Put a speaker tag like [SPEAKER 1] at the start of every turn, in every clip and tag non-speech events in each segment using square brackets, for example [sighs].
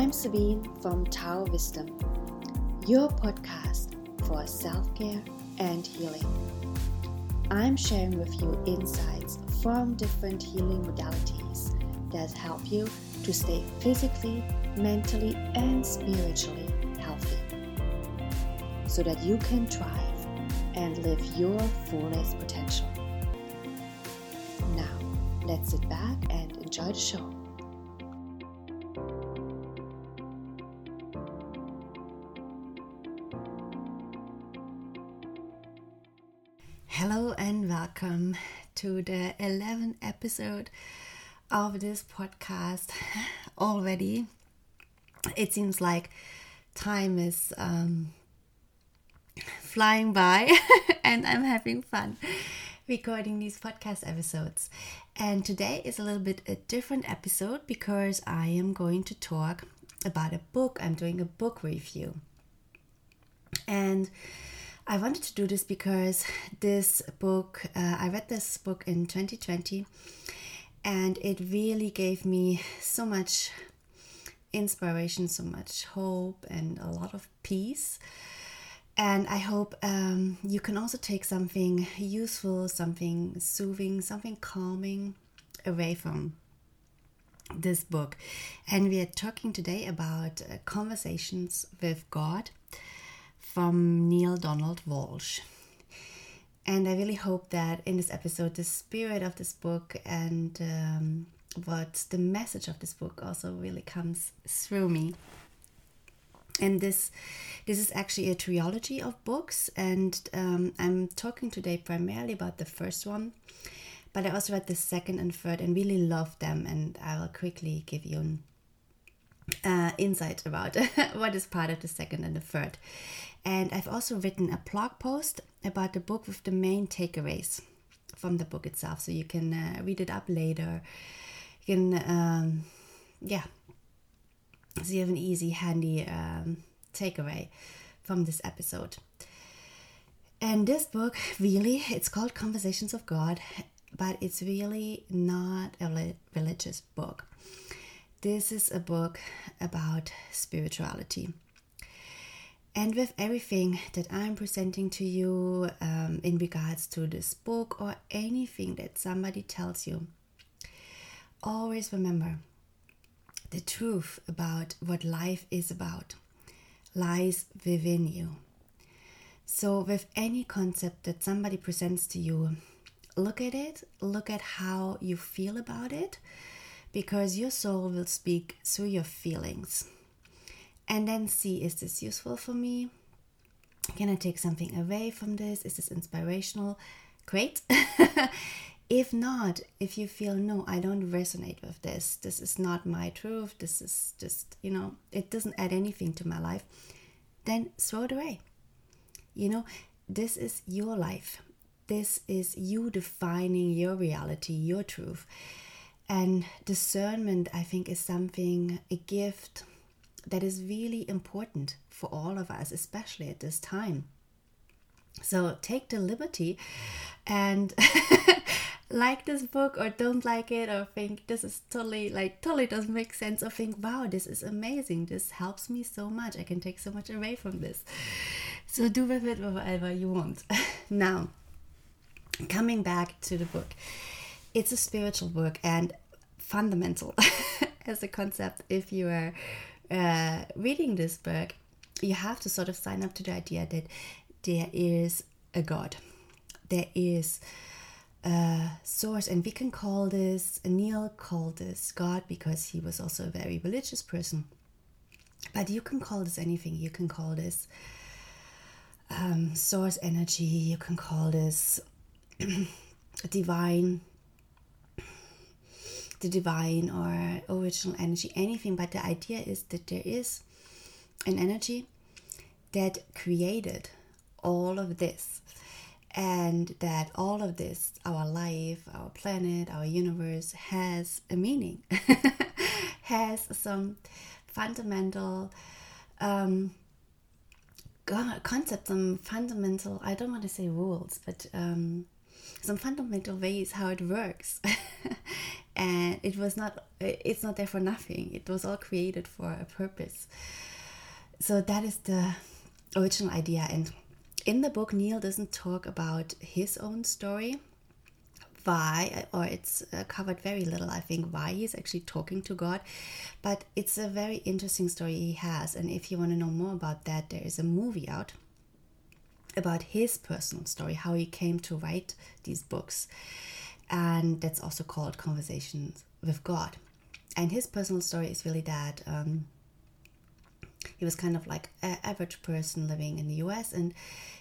[SPEAKER 1] I'm Sabine from Tao Wisdom, your podcast for self care and healing. I'm sharing with you insights from different healing modalities that help you to stay physically, mentally, and spiritually healthy so that you can thrive and live your fullest potential. Now, let's sit back and enjoy the show. Episode of this podcast [laughs] already. It seems like time is um, flying by [laughs] and I'm having fun recording these podcast episodes. And today is a little bit a different episode because I am going to talk about a book. I'm doing a book review. And I wanted to do this because this book, uh, I read this book in 2020 and it really gave me so much inspiration, so much hope, and a lot of peace. And I hope um, you can also take something useful, something soothing, something calming away from this book. And we are talking today about uh, conversations with God from Neale Donald Walsch. And I really hope that in this episode, the spirit of this book and um, what the message of this book also really comes through me. And this, this is actually a trilogy of books, and um, I'm talking today primarily about the first one, but I also read the second and third and really loved them. And I will quickly give you an uh, insight about [laughs] what is part of the second and the third. And I've also written a blog post about the book with the main takeaways from the book itself. So you can uh, read it up later. You can, um, yeah. So you have an easy, handy um, takeaway from this episode. And this book really, it's called Conversations of God, but it's really not a religious book. This is a book about spirituality. And with everything that I'm presenting to you um, in regards to this book or anything that somebody tells you, always remember the truth about what life is about lies within you. So, with any concept that somebody presents to you, look at it, look at how you feel about it, because your soul will speak through your feelings and then see is this useful for me? Can I take something away from this? Is this inspirational? Great. [laughs] if not, if you feel no, I don't resonate with this, this is not my truth, this is just, you know, it doesn't add anything to my life, then throw it away. You know, this is your life. This is you defining your reality, your truth. And discernment, I think, is something, a gift that is really important for all of us, especially at this time. So take the liberty and [laughs] like this book or don't like it or think this is totally like totally doesn't make sense or think wow this is amazing. This helps me so much. I can take so much away from this. So do with it whatever you want. [laughs] Now coming back to the book it's a spiritual book and fundamental [laughs] as a concept if you are uh, reading this book, you have to sort of sign up to the idea that there is a God, there is a source, and we can call this, Neale called this God because he was also a very religious person. But you can call this anything. You can call this um, source energy, you can call this [clears throat] divine the divine or original energy, anything, but the idea is that there is an energy that created all of this and that all of this, our life, our planet, our universe, has a meaning, [laughs] has some fundamental um, concepts, some fundamental, I don't want to say rules, but um, some fundamental ways how it works. [laughs] and it was not it's not there for nothing. It was all created for a purpose. So that is the original idea. And in the book Neale doesn't talk about his own story why or it's uh, covered very little i think why he's actually talking to god. But it's a very interesting story he has. And if you want to know more about that there is a movie out about his personal story how he came to write these books and that's also called Conversations with God. And his personal story is really that um, he was kind of like an average person living in the US, and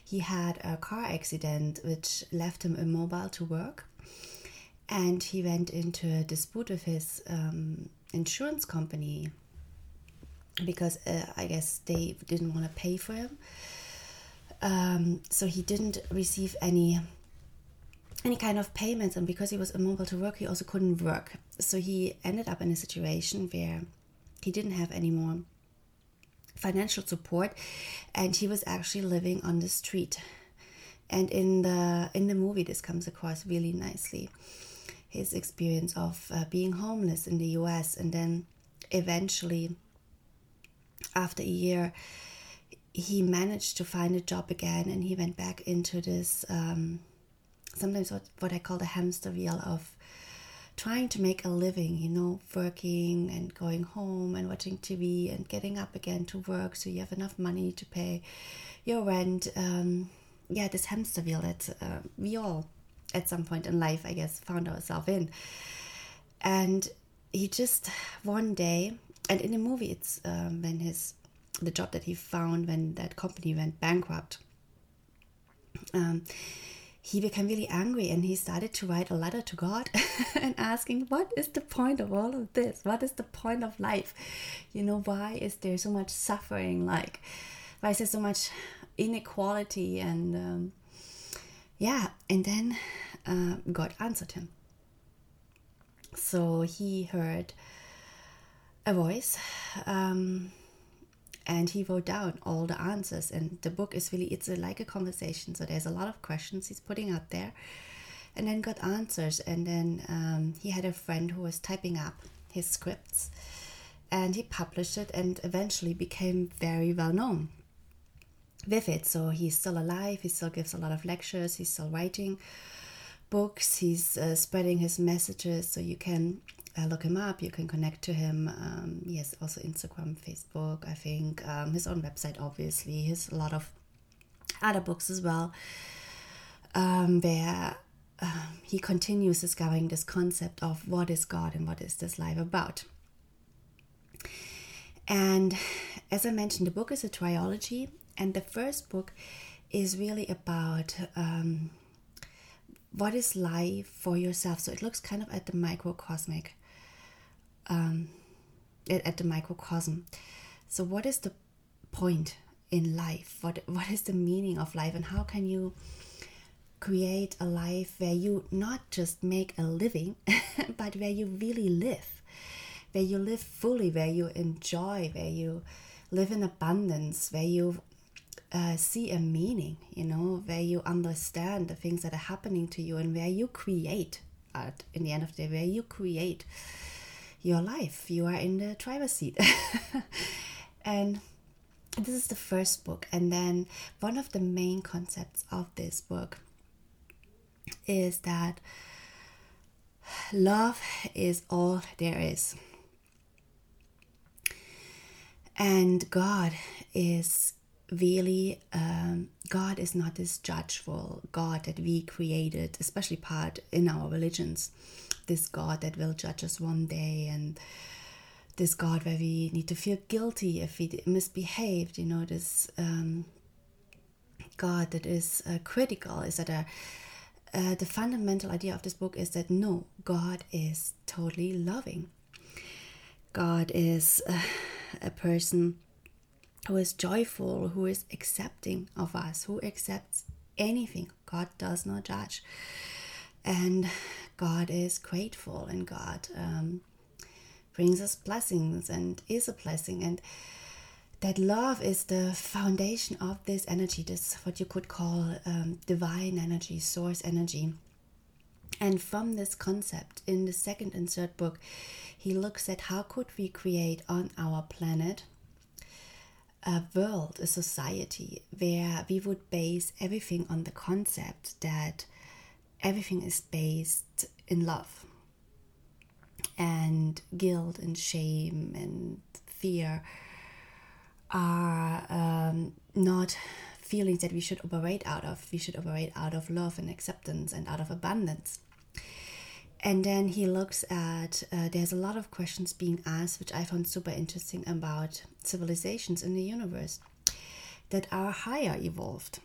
[SPEAKER 1] he had a car accident which left him immobile to work. And he went into a dispute with his um, insurance company because uh, I guess they didn't want to pay for him. Um, so he didn't receive any any kind of payments and because he was immobile to work he also couldn't work. So he ended up in a situation where he didn't have any more financial support and he was actually living on the street. And in the in the movie this comes across really nicely his experience of uh, being homeless in the US and then eventually after a year he managed to find a job again and he went back into this um, sometimes what, what I call the hamster wheel of trying to make a living, you know, working and going home and watching TV and getting up again to work so you have enough money to pay your rent. Um, yeah, this hamster wheel that uh, we all at some point in life, I guess, found ourselves in. And he just one day, and in the movie, it's um, when his the job that he found when that company went bankrupt. Um, he became really angry and he started to write a letter to God [laughs] and asking, What is the point of all of this? What is the point of life? You know, why is there so much suffering? Like, why is there so much inequality? And um, yeah, and then uh, God answered him. So he heard a voice. Um, and he wrote down all the answers. And the book is really it's a, like a conversation. So there's a lot of questions he's putting out there and then got answers. And then um, he had a friend who was typing up his scripts and he published it and eventually became very well known with it. So he's still alive. He still gives a lot of lectures. He's still writing books. He's uh, spreading his messages. So you can uh, look him up. You can connect to him. Um, he has also Instagram, Facebook, I think, um, his own website, obviously. He has a lot of other books as well, um, where um, he continues discovering this concept of what is God and what is this life about. And as I mentioned, the book is a trilogy, and the first book is really about um, what is life for yourself. So it looks kind of at the microcosmic um, at the microcosm. So, what is the point in life? What [laughs] what is the meaning of life, and how can you create a life where you not just make a living, [laughs] but where you really live, where you live fully, where you enjoy, where you live in abundance, where you uh, see a meaning, you know, where you understand the things that are happening to you, and where you create. At in the end of the day, where you create your life. You are in the driver's seat. [laughs] and this is the first book. And then one of the main concepts of this book is that love is all there is. And God is really, um, God is not this judgeful God that we created, especially part in our religions this God that will judge us one day and this God where we need to feel guilty if we misbehaved, you know, this um, God that is uh, critical. Is that a, uh, the fundamental idea of this book is that no, God is totally loving. God is uh, a person who is joyful, who is accepting of us, who accepts anything. God does not judge. And God is grateful and God um, brings us blessings and is a blessing. And that love is the foundation of this energy, this what you could call um, divine energy, source energy. And from this concept, in the second and third book, he looks at how could we create on our planet a world, a society where we would base everything on the concept that everything is based in love and guilt and shame and fear are um, not feelings that we should operate out of. We should operate out of love and acceptance and out of abundance. And then he looks at, uh, there's a lot of questions being asked, which I found super interesting about civilizations in the universe that are higher evolved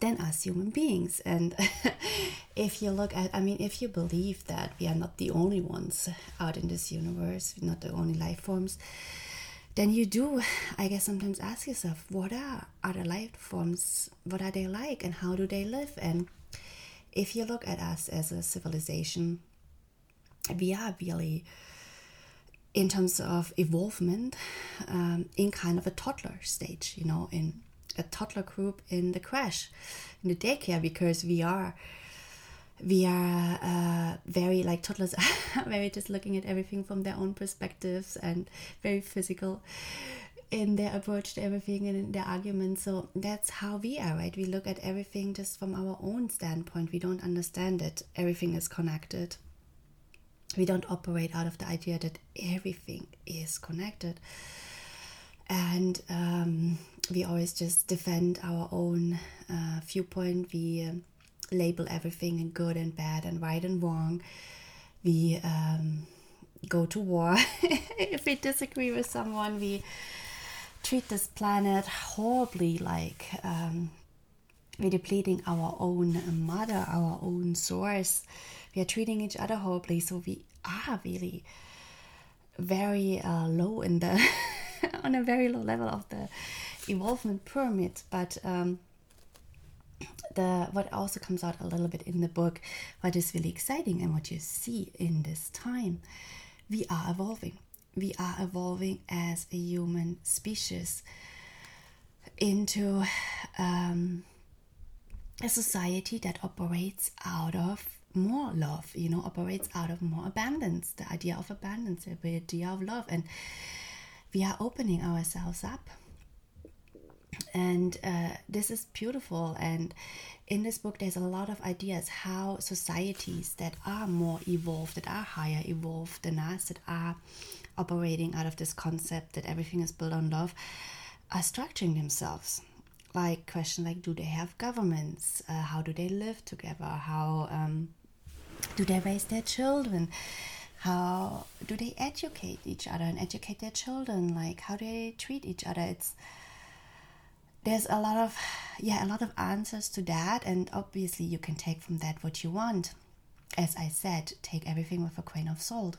[SPEAKER 1] than us human beings. And [laughs] if you look at, I mean, if you believe that we are not the only ones out in this universe, not the only life forms, then you do, I guess, sometimes ask yourself, what are other life forms? What are they like, and how do they live? And if you look at us as a civilization, we are really, in terms of evolvement, um, in kind of a toddler stage, you know, in a toddler group in the crash, in the daycare, because we are we are uh, very like toddlers [laughs] very just looking at everything from their own perspectives and very physical in their approach to everything and in their arguments. So that's how we are, right? We look at everything just from our own standpoint. We don't understand that everything is connected. We don't operate out of the idea that everything is connected. And um, we always just defend our own uh, viewpoint. We um, label everything in good and bad and right and wrong. We um, go to war [laughs] if we disagree with someone. We treat this planet horribly, like um, we're depleting our own mother, our own source. We are treating each other horribly, so we are really very uh, low in the [laughs] [laughs] on a very low level of the evolvement pyramid. But um, the what also comes out a little bit in the book, what is really exciting and what you see in this time, we are evolving we are evolving as a human species into um, a society that operates out of more love, you know, operates out of more abundance, the idea of abundance, the idea of love. And we are opening ourselves up. And uh, this is beautiful. And in this book, there's a lot of ideas how societies that are more evolved, that are higher evolved than us, that are operating out of this concept that everything is built on love are structuring themselves like question like do they have governments uh, how do they live together how um, do they raise their children how do they educate each other and educate their children? Like how do they treat each other? It's there's a lot of yeah a lot of answers to that. And obviously you can take from that what you want. As i said take everything with a grain of salt.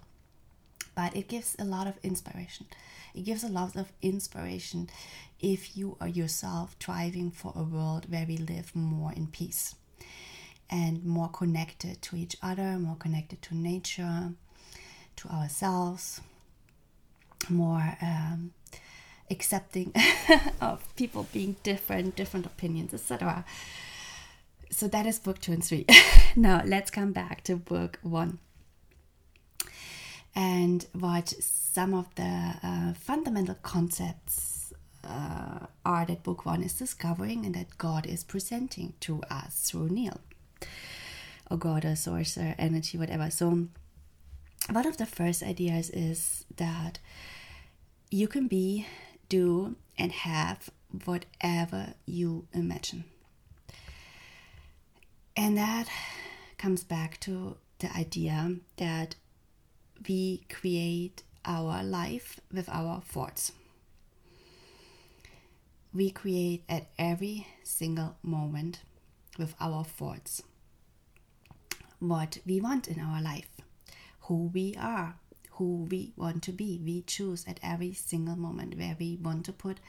[SPEAKER 1] But it gives a lot of inspiration. It gives a lot of inspiration if you are yourself striving for a world where we live more in peace and more connected to each other, more connected to nature, to ourselves, more um, accepting [laughs] of people being different, different opinions, etc. So that is book two and three. [laughs] now let's come back to book one and what some of the uh, fundamental concepts uh, are that book one is discovering and that God is presenting to us through Neale or God or source or energy, whatever. So, one of the first ideas is that you can be, do, and have whatever you imagine. And that comes back to the idea that we create our life with our thoughts. We create at every single moment with our thoughts what we want in our life, who we are, who we want to be. We choose at every single moment where we want to put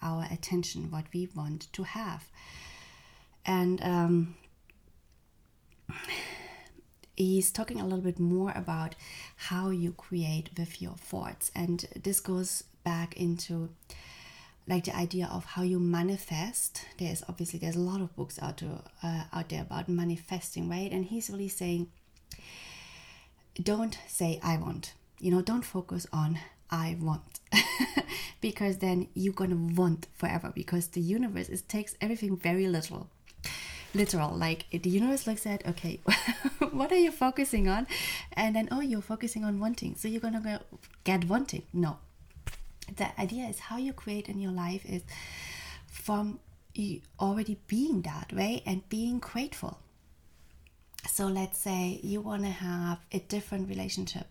[SPEAKER 1] our attention, what we want to have. And um, he's talking a little bit more about how you create with your thoughts. And this goes back into like the idea of how you manifest. There's obviously there's a lot of books out to, uh, out there about manifesting, right? And he's really saying, don't say I want. You know, don't focus on I want, [laughs] because then you're gonna want forever. Because the universe it takes everything very little. Literal like the universe looks at okay [laughs] what are you focusing on? And then oh you're focusing on wanting. So you're gonna go get wanting. No. The idea is how you create in your life is from already being that way and being grateful so let's say you want to have a different relationship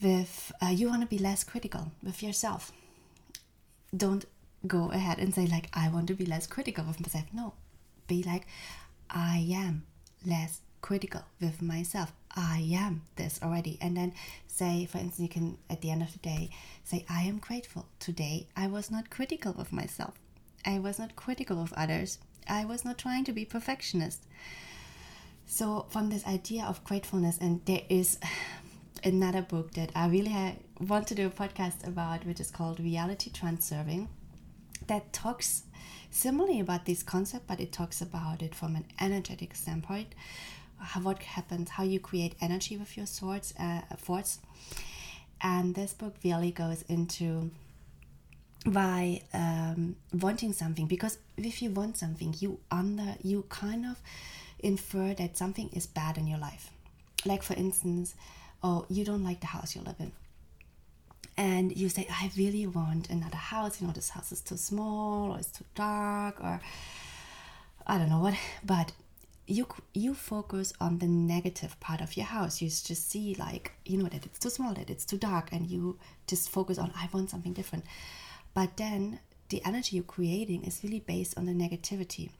[SPEAKER 1] with uh, you want to be less critical with yourself don't go ahead and say like i want to be less critical with myself no be like i am less critical with myself. I am this already. And then say, for instance, you can at the end of the day say, I am grateful. Today I was not critical of myself. I was not critical of others. I was not trying to be perfectionist. So, from this idea of gratefulness, and there is [sighs] another book that I really want to do a podcast about, which is called Reality Transurfing, that talks similarly about this concept, but it talks about it from an energetic standpoint, how, what happens, how you create energy with your swords, uh, thoughts. And this book really goes into why um, wanting something because if you want something you under you kind of infer that something is bad in your life. Like for instance oh you don't like the house you live in. And you say i really want another house. You know this house is too small or it's too dark or i don't know what. But you you focus on the negative part of your house. You just see like you know that it's too small that it's too dark and you just focus on i want something different. But then the energy you're creating is really based on the negativity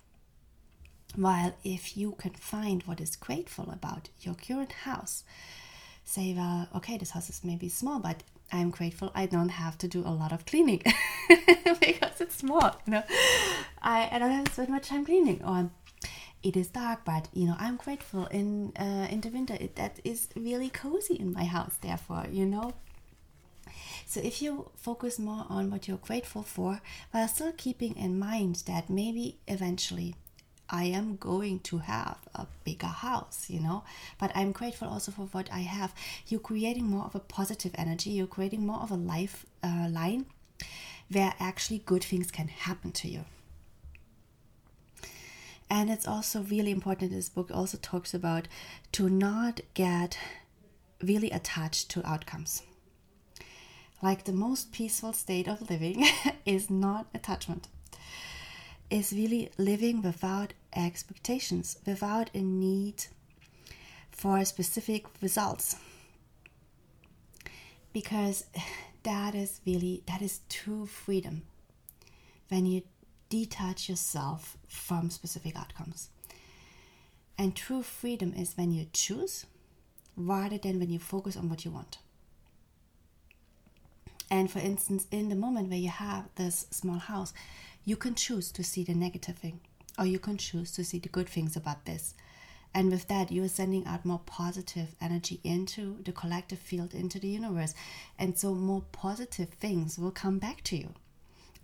[SPEAKER 1] while if you can find what is grateful about your current house say well okay this house is maybe small but i'm grateful i don't have to do a lot of cleaning [laughs] because it's small you know i, I don't have to spend much time cleaning or it is dark, but you know I'm grateful in uh, in the winter. It, that is really cozy in my house. Therefore, you know. So if you focus more on what you're grateful for, while still keeping in mind that maybe eventually I am going to have a bigger house, you know, but I'm grateful also for what I have. You're creating more of a positive energy. You're creating more of a life uh, line where actually good things can happen to you. And it's also really important, this book also talks about to not get really attached to outcomes. Like the most peaceful state of living [laughs] is not attachment, is really living without expectations, without a need for specific results. Because [sighs] that is really that is true freedom when you detach yourself from specific outcomes. And true freedom is when you choose rather than when you focus on what you want. And for instance, in the moment where you have this small house, you can choose to see the negative thing, or you can choose to see the good things about this. And with that, you are sending out more positive energy into the collective field, into the universe. And so, more positive things will come back to you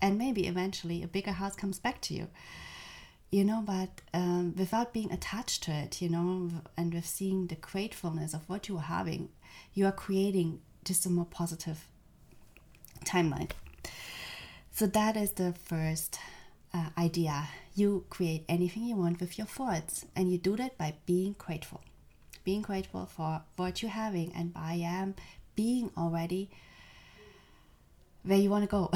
[SPEAKER 1] and maybe eventually a bigger house comes back to you you know but um, without being attached to it you know and with seeing the gratefulness of what you are having you are creating just a more positive timeline so that is the first uh, idea you create anything you want with your thoughts and you do that by being grateful being grateful for what you're having and by am being already where you want to go.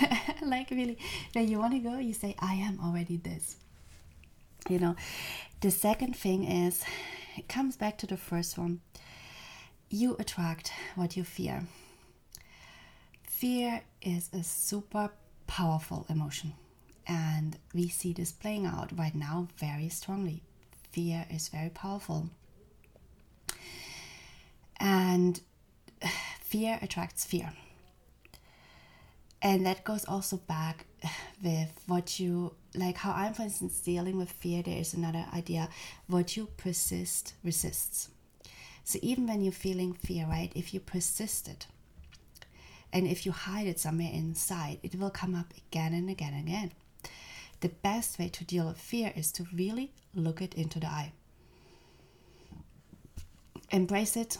[SPEAKER 1] [laughs] like really, where you want to go, you say, I am already this. You know, the second thing is, it comes back to the first one. You attract what you fear. Fear is a super powerful emotion, and we see this playing out right now very strongly. Fear is very powerful, and [sighs] fear attracts fear. And that goes also back [sighs] with what you like how i'm for instance dealing with fear there is another idea. What you persist resists. So even when you're feeling fear right if you persist it And if you hide it somewhere inside, it will come up again and again and again. The best way to deal with fear is to really look it into the eye. Embrace it,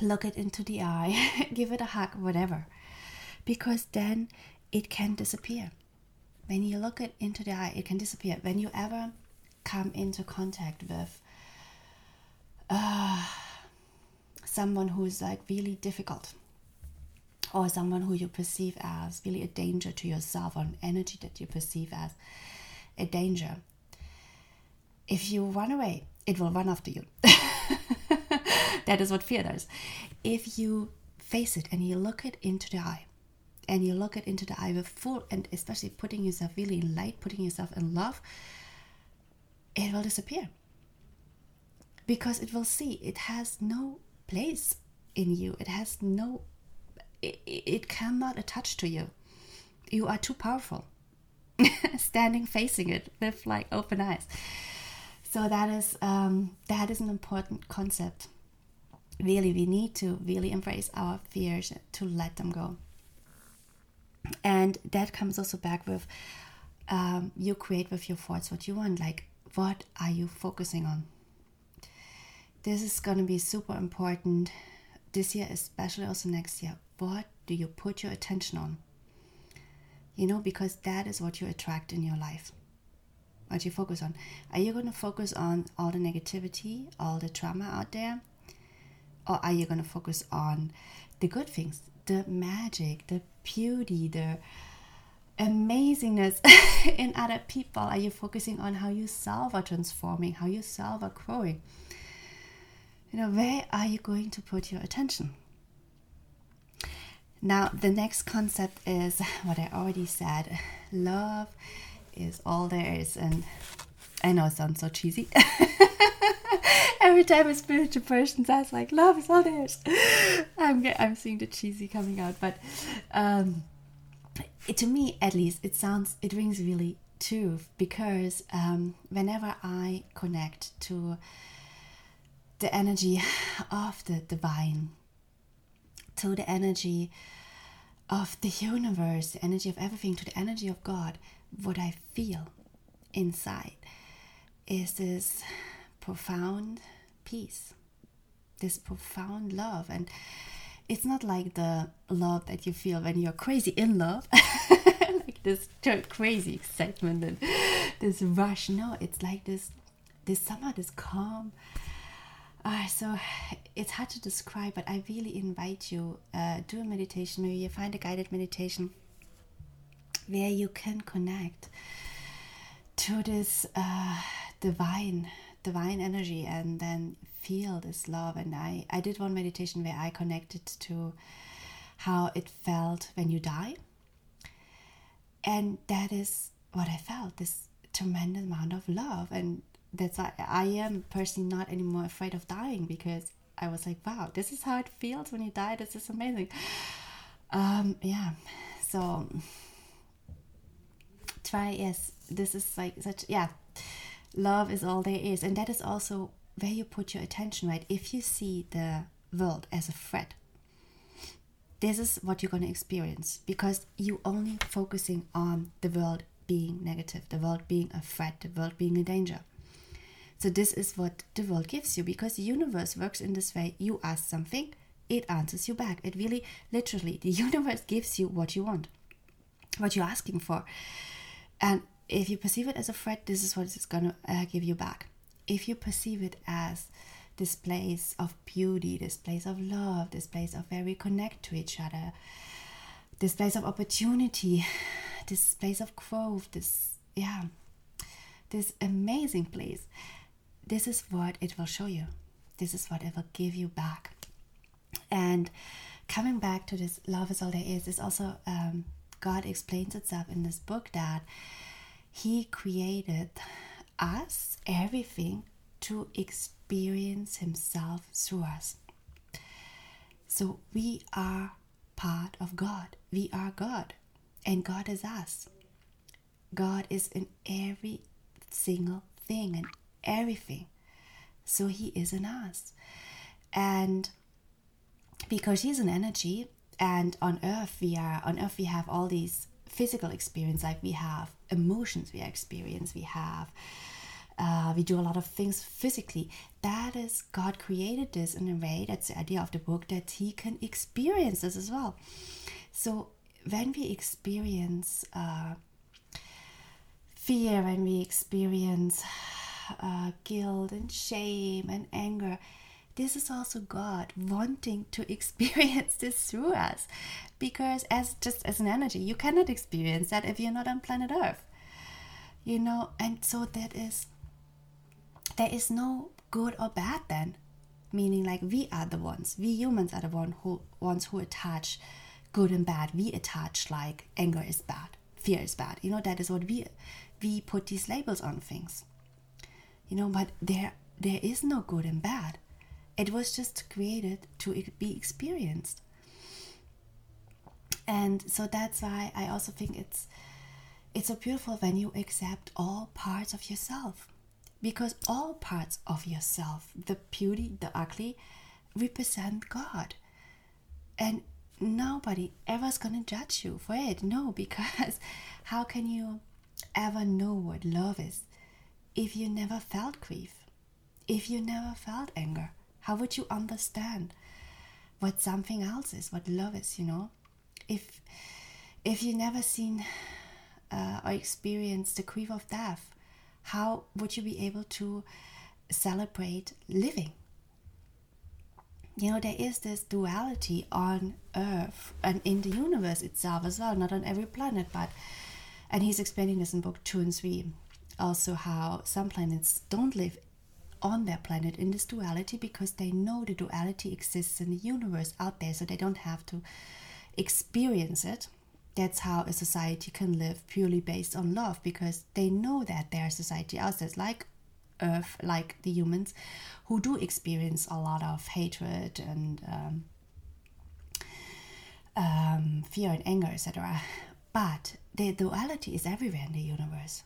[SPEAKER 1] look it into the eye, [laughs] give it a hug, whatever. Because then it can disappear. When you look it into the eye, it can disappear. When you ever come into contact with uh, someone who is like really difficult or someone who you perceive as really a danger to yourself or an energy that you perceive as a danger. If you run away it will run after you. [laughs] That is what fear does. If you face it and you look it into the eye and you look it into the eye with full and especially putting yourself really in light putting yourself in love it will disappear. Because it will see it has no place in you. It has no it, it cannot attach to you. You are too powerful. [laughs] Standing facing it with like open eyes. So that is um, that is an important concept. Really we need to really embrace our fears to let them go. And that comes also back with um, you create with your thoughts what you want like what are you focusing on? This is going to be super important this year especially also next year what do you put your attention on? You know because that is what you attract in your life. What you focus on. Are you going to focus on all the negativity all the trauma out there? Or are you going to focus on the good things the magic the beauty the amazingness [laughs] in other people? Are you focusing on how you self are transforming how you self are growing you know where are you going to put your attention? Now the next concept is [laughs] what i already said. Love is all there is and i know it sounds so cheesy. [laughs] Every time a spiritual person says like love is all there is [laughs] i'm i'm seeing the cheesy coming out but um it, to me at least it sounds it rings really true because um, whenever i connect to the energy of the divine. To the energy of the universe the energy of everything to the energy of god what i feel inside is this profound peace this profound love. And it's not like the love that you feel when you're crazy in love [laughs] like this crazy excitement and this rush. No it's like this this summer this calm uh, so it's hard to describe but i really invite you uh, do a meditation maybe you find a guided meditation where you can connect to this uh, divine divine energy and then feel this love. And i i did one meditation where i connected to how it felt when you die. And that is what i felt this tremendous amount of love. And that's why i am personally not anymore afraid of dying because i was like wow this is how it feels when you die. This is amazing. Um yeah. So try yes this is like such yeah. Love is all there is and that is also where you put your attention right? If you see the world as a threat this is what you're going to experience because you only focusing on the world being negative the world being a threat the world being a danger so this is what the world gives you because the universe works in this way. You ask something it answers you back. It really literally the [laughs] universe gives you what you want what you're asking for. And if you perceive it as a threat, this is what it's going to uh, give you back. If you perceive it as this place of beauty, this place of love, this place of where we connect to each other, this place of opportunity, [sighs] this place of growth, this, yeah, this amazing place, this is what it will show you. This is what it will give you back. And coming back to this love is all there is, is also um, God explains itself in this book that he created us, everything, to experience Himself through us. So we are part of God. We are God, and God is us. God is in every single thing and everything. So He is in us. And because He's an energy, and on earth we are on earth we have all these physical experience like we have emotions we experience we have uh, we do a lot of things physically that is god created this in a way that's the idea of the book that he can experience this as well so when we experience uh, fear when we experience uh, guilt and shame and anger this is also God wanting to [laughs] experience this through us. Because as just as an energy, you cannot experience that if you're not on planet Earth. You know, and so that is there is no good or bad then. Meaning like we are the ones, we humans are the one who ones who attach good and bad. We attach like anger is bad, fear is bad. You know, that is what we we put these labels on things. You know, but there there is no good and bad it was just created to be experienced. And so that's why I also think it's it's so beautiful when you accept all parts of yourself. Because all parts of yourself, the beauty, the ugly, represent God. And nobody ever's gonna judge you for it. No, because [laughs] how can you ever know what love is if you never felt grief? If you never felt anger? How would you understand what something else is, what love is, you know? If if you never seen uh, or experienced the grief of death, how would you be able to celebrate living? You know, there is this duality on Earth and in the universe itself as well, not on every planet, but and he's explaining this in book two and three. Also, how some planets don't live on their planet in this duality because they know the duality exists in the universe out there, so they don't have to experience it. That's how a society can live purely based on love because they know that there's society out there, like Earth, like the humans, who do experience a lot of hatred and um, um, fear and anger, etc. But the duality is everywhere in the universe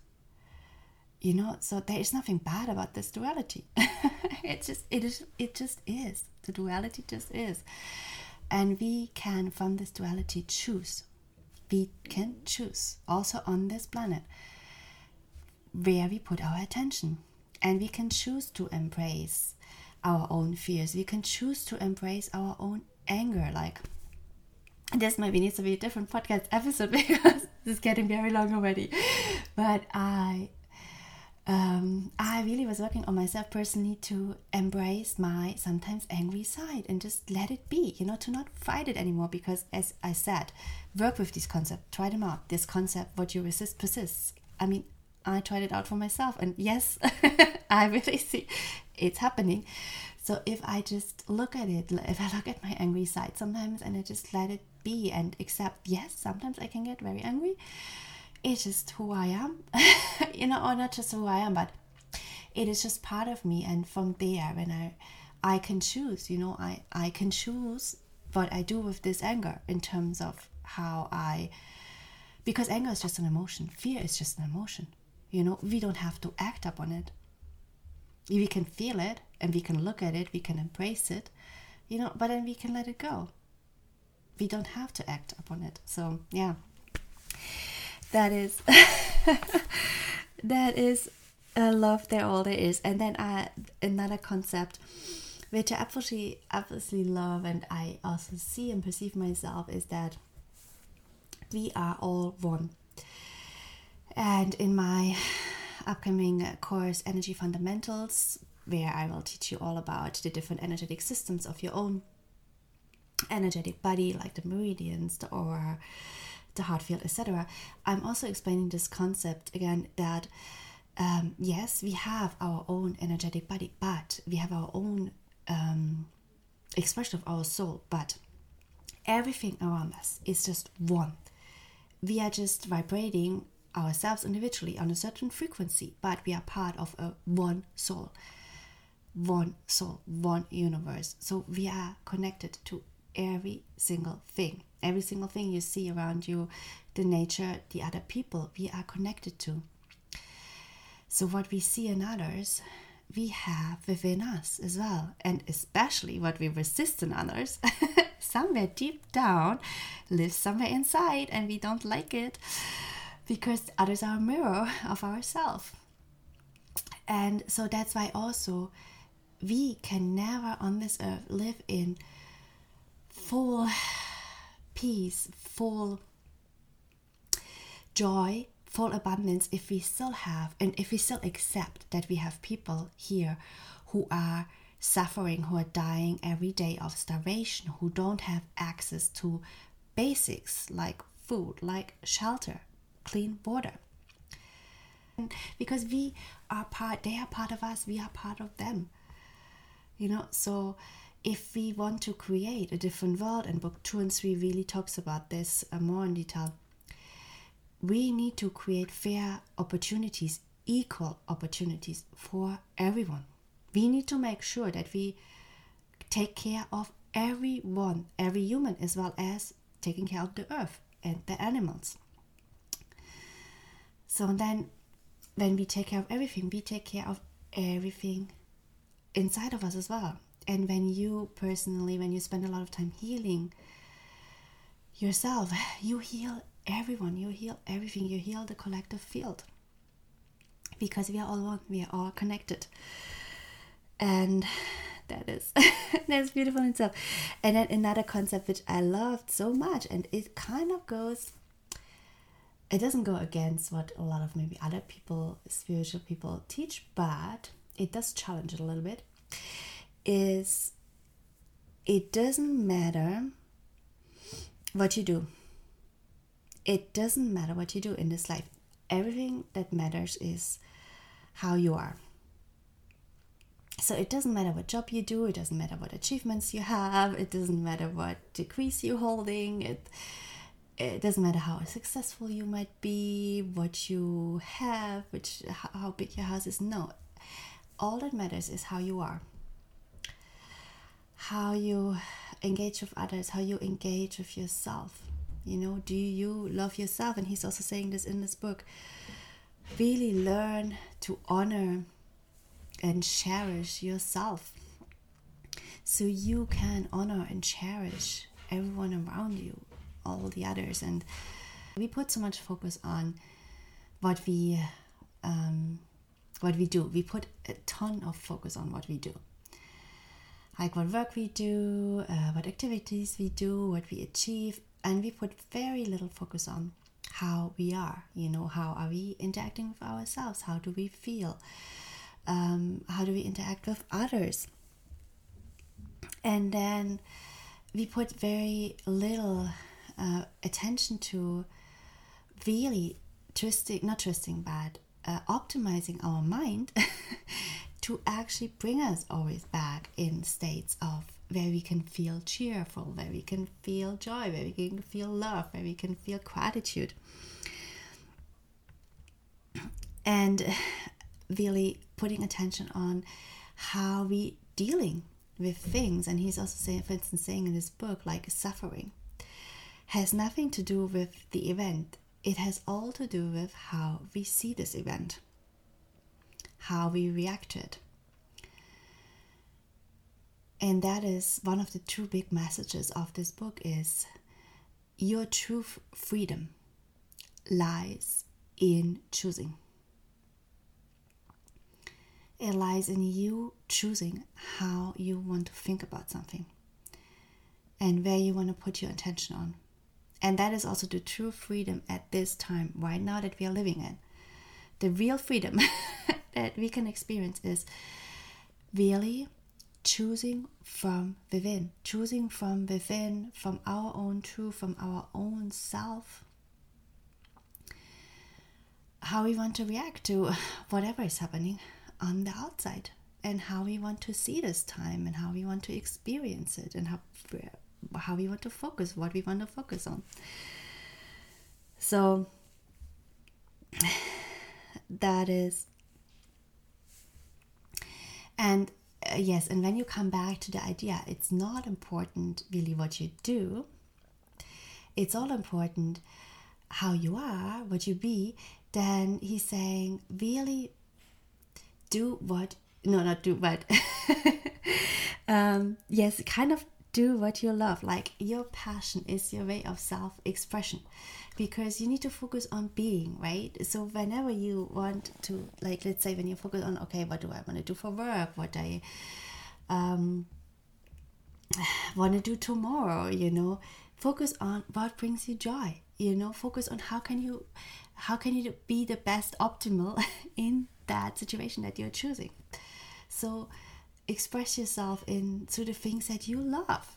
[SPEAKER 1] you know so there is nothing bad about this duality. [laughs] It just it is it just is. The duality just is. And we can from this duality choose. We can choose also on this planet where we put our attention. And we can choose to embrace our own fears. We can choose to embrace our own anger. Like this maybe needs to be a different podcast episode [laughs] because this is getting very long already. But i um, I really was working on myself personally to embrace my sometimes angry side and just let it be, you know, to not fight it anymore. Because, as I said, work with these concepts, try them out. This concept, what you resist persists. I mean, I tried it out for myself, and yes, [laughs] I really see it's happening. So, if I just look at it, if I look at my angry side sometimes and I just let it be and accept, yes, sometimes I can get very angry it's just who I am, [laughs] you know, or not just who I am, but it is just part of me. And from there, when I, I can choose, you know, I, I can choose what I do with this anger in terms of how I, because anger is just an emotion, fear is just an emotion, you know, we don't have to act upon it. We can feel it and we can look at it, we can embrace it, you know, but then we can let it go. We don't have to act upon it. So, yeah that is [laughs] that is a love there all there is. And then uh, another concept which i absolutely absolutely love and i also see and perceive myself is that we are all one. And in my upcoming course energy fundamentals where i will teach you all about the different energetic systems of your own energetic body like the meridians aura the heart field, etc. I'm also explaining this concept again that um, yes, we have our own energetic body, but we have our own um, expression of our soul, but everything around us is just one. We are just vibrating ourselves individually on a certain frequency, but we are part of a one soul, one soul, one universe. So we are connected to every single thing every single thing you see around you, the nature, the other people we are connected to. So, what we see in others, we have within us as well, and especially what we resist in others, [laughs] somewhere deep down lives somewhere inside and we don't like it because others are a mirror of ourselves. And so that's why also we can never on this earth live in full peace, full joy, full abundance if we still have and if we still accept that we have people here who are suffering, who are dying every day of starvation, who don't have access to basics like food, like shelter, clean water. Because we are part, they are part of us, we are part of them. You know, so if we want to create a different world, and book two and three really talks about this uh, more in detail, we need to create fair opportunities, equal opportunities for everyone. We need to make sure that we take care of everyone, every human, as well as taking care of the earth and the animals. So then, when we take care of everything, we take care of everything inside of us as well. And when you personally, when you spend a lot of time healing yourself, you heal everyone, you heal everything, you heal the collective field. Because we are all one, we are all connected. And that is [laughs] that's beautiful in itself. And then another concept which I loved so much, and it kind of goes it doesn't go against what a lot of maybe other people, spiritual people teach, but it does challenge it a little bit. Is it doesn't matter what you do it doesn't matter what you do in this life. Everything that matters is how you are. So it doesn't matter what job you do, it doesn't matter what achievements you have, it doesn't matter what degrees you're holding, it it doesn't matter how successful you might be, what you have, which how big your house is. No. All that matters is how you are. How you engage with others, how you engage with yourself you know, do you love yourself? And he's also saying this in this book. Really learn to honor and cherish yourself so you can honor and cherish everyone around you, all the others. And we put so much focus on what we um, what we do. We put a ton of focus on what we do, like what work we do, uh, what activities we do, what we achieve, and we put very little focus on how we are. You know how are we interacting with ourselves? How do we feel? Um, how do we interact with others? And then we put very little uh, attention to really twisting not twisting but uh, optimizing our mind [laughs] to actually bring us always back in states of where we can feel cheerful, where we can feel joy, where we can feel love, where we can feel gratitude. And really putting attention on how we dealing with things. And he's also saying, for instance, saying in his book, like suffering has nothing to do with the event. It has all to do with how we see this event, how we reacted. And that is one of the two big messages of this book is your true freedom lies in choosing. It lies in you choosing how you want to think about something and where you want to put your attention on. And that is also the true freedom at this time, right now that we are living in. The real freedom [laughs] that we can experience is really choosing from within, choosing from within, from our own truth, from our own self, how we want to react to whatever is happening on the outside, and how we want to see this time, and how we want to experience it, and how how we want to focus, what we want to focus on. So that is and uh, yes, and when you come back to the idea, it's not important really what you do, it's all important how you are, what you be. Then he's saying, really do what, no, not do what. [laughs] um, yes, kind of do what you love. Like your passion is your way of self expression because you need to focus on being, right? So, whenever you want to, like, let's say when you focus on, okay, what do I want to do for work? What I um, [sighs] want to do tomorrow, you know, focus on what brings you joy, you know, focus on how can you how can you be the best optimal [laughs] in that situation that you're choosing so express yourself in through the things that you love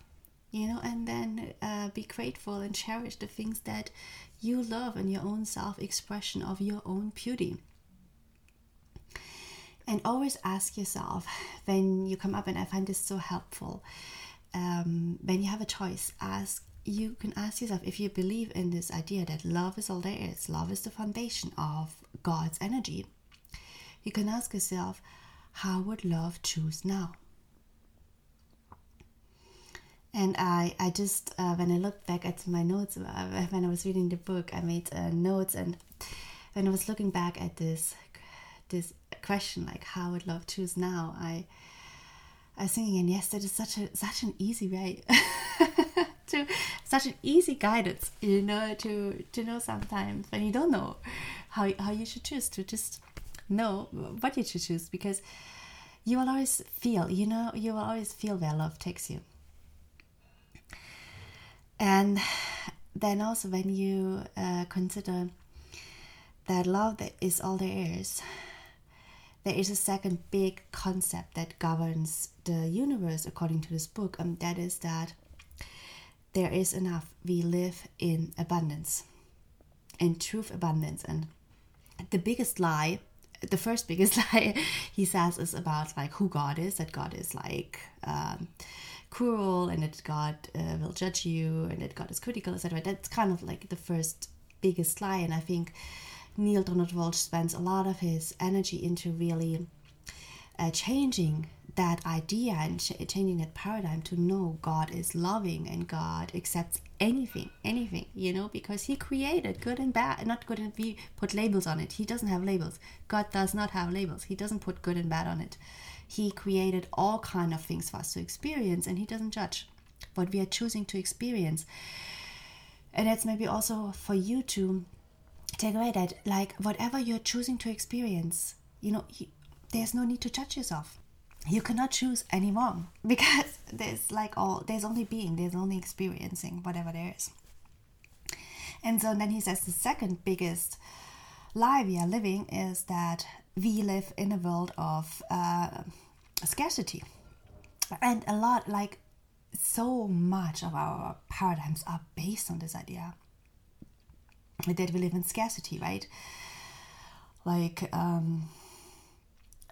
[SPEAKER 1] you know and then uh, be grateful and cherish the things that you love and your own self-expression of your own beauty and always ask yourself when you come up and i find this so helpful um, when you have a choice ask you can ask yourself if you believe in this idea that love is all there is, love is the foundation of God's energy. You can ask yourself, how would love choose now? And I, I just, uh, when I looked back at my notes, uh, when I was reading the book, I made uh, notes. And when I was looking back at this, this question, like how would love choose now, I, I was thinking, and yes, that is such a such an easy way [laughs] to such an easy guidance, you know, to to know sometimes when you don't know how how you should choose to just know what you should choose because you will always feel, you know, you will always feel where love takes you. And then also when you uh, consider that love is all there is, there is a second big concept that governs the universe according to this book, and that is that there is enough. We live in abundance, in truth abundance. And the biggest lie, the first biggest [laughs] lie he says is about like who God is, that God is like um, cruel and that God uh, will judge you and that God is critical, etc. That's kind of like the first biggest lie. And I think Neale Donald Walsch spends a lot of his energy into really uh, changing that idea and ch- changing that paradigm to know God is loving and God accepts anything, anything, you know, because He created good and bad, not good and we put labels on it. He doesn't have labels. God does not have labels. He doesn't put good and bad on it. He created all kind of things for us to experience, and He doesn't judge what we are choosing to experience. And that's maybe also for you to take away that, like, whatever you're choosing to experience, you know, there's no need to judge yourself you cannot choose any [laughs] because there's like all there's only being there's only experiencing whatever there is. And so then he says the second biggest lie we are living is that we live in a world of uh, scarcity. And a lot like so much of our paradigms are based on this idea that we live in scarcity right? Like um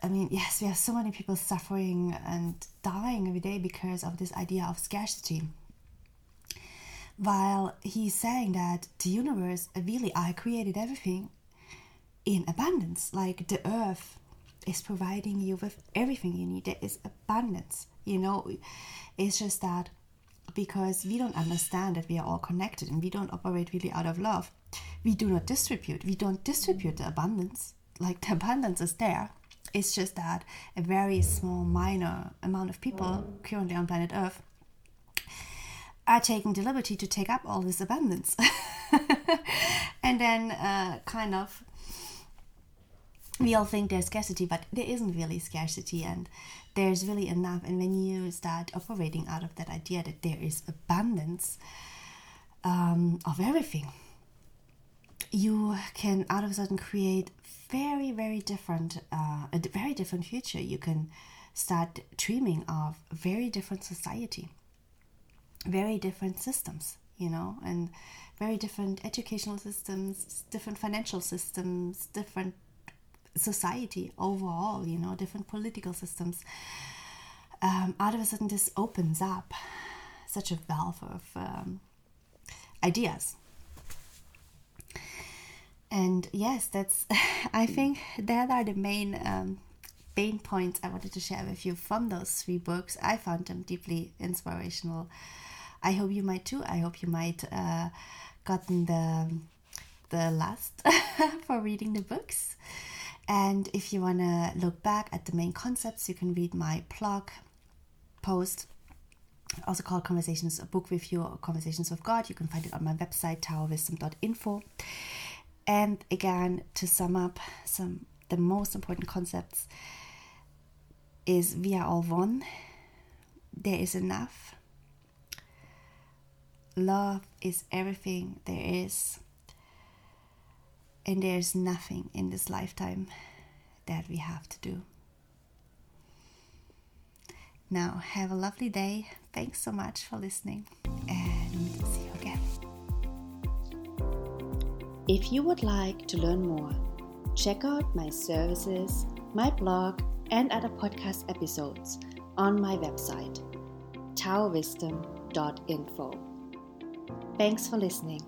[SPEAKER 1] I mean, yes, we have so many people suffering and dying every day because of this idea of scarcity. While he's saying that the universe, really, I created everything in abundance. Like the earth is providing you with everything you need. There is abundance. You know, it's just that because we don't understand that we are all connected and we don't operate really out of love, we do not distribute. We don't distribute the abundance. Like the abundance is there it's just that a very small, minor amount of people currently on planet Earth are taking the liberty to take up all this abundance [laughs] and then uh, kind of we all think there's scarcity but there isn't really scarcity. And there's really enough. And when you start operating out of that idea that there is abundance um, of everything you can out of a sudden create very very different uh, a very different future you can start dreaming of. Very different society. Very different systems you know and very different educational systems different financial systems different society overall you know different political systems. Um, out of a sudden this opens up such a wealth of um, ideas and yes that's [laughs] i think that are the main um, main points i wanted to share with you from those three books. I found them deeply inspirational. I hope you might too. I hope you might uh, gotten the the last [laughs] for reading the books. And if you want to look back at the main concepts you can read my blog post also called Conversations, a book review or Conversations with God. You can find it on my website, towerwisdom.info. And again, to sum up some the most important concepts is we are all one. There is enough. Love is everything there is. And there is nothing in this lifetime that we have to do. Now, have a lovely day. Thanks so much for listening
[SPEAKER 2] If you would like to learn more, check out my services, my blog, and other podcast episodes on my website, towerwisdom.info. Thanks for listening.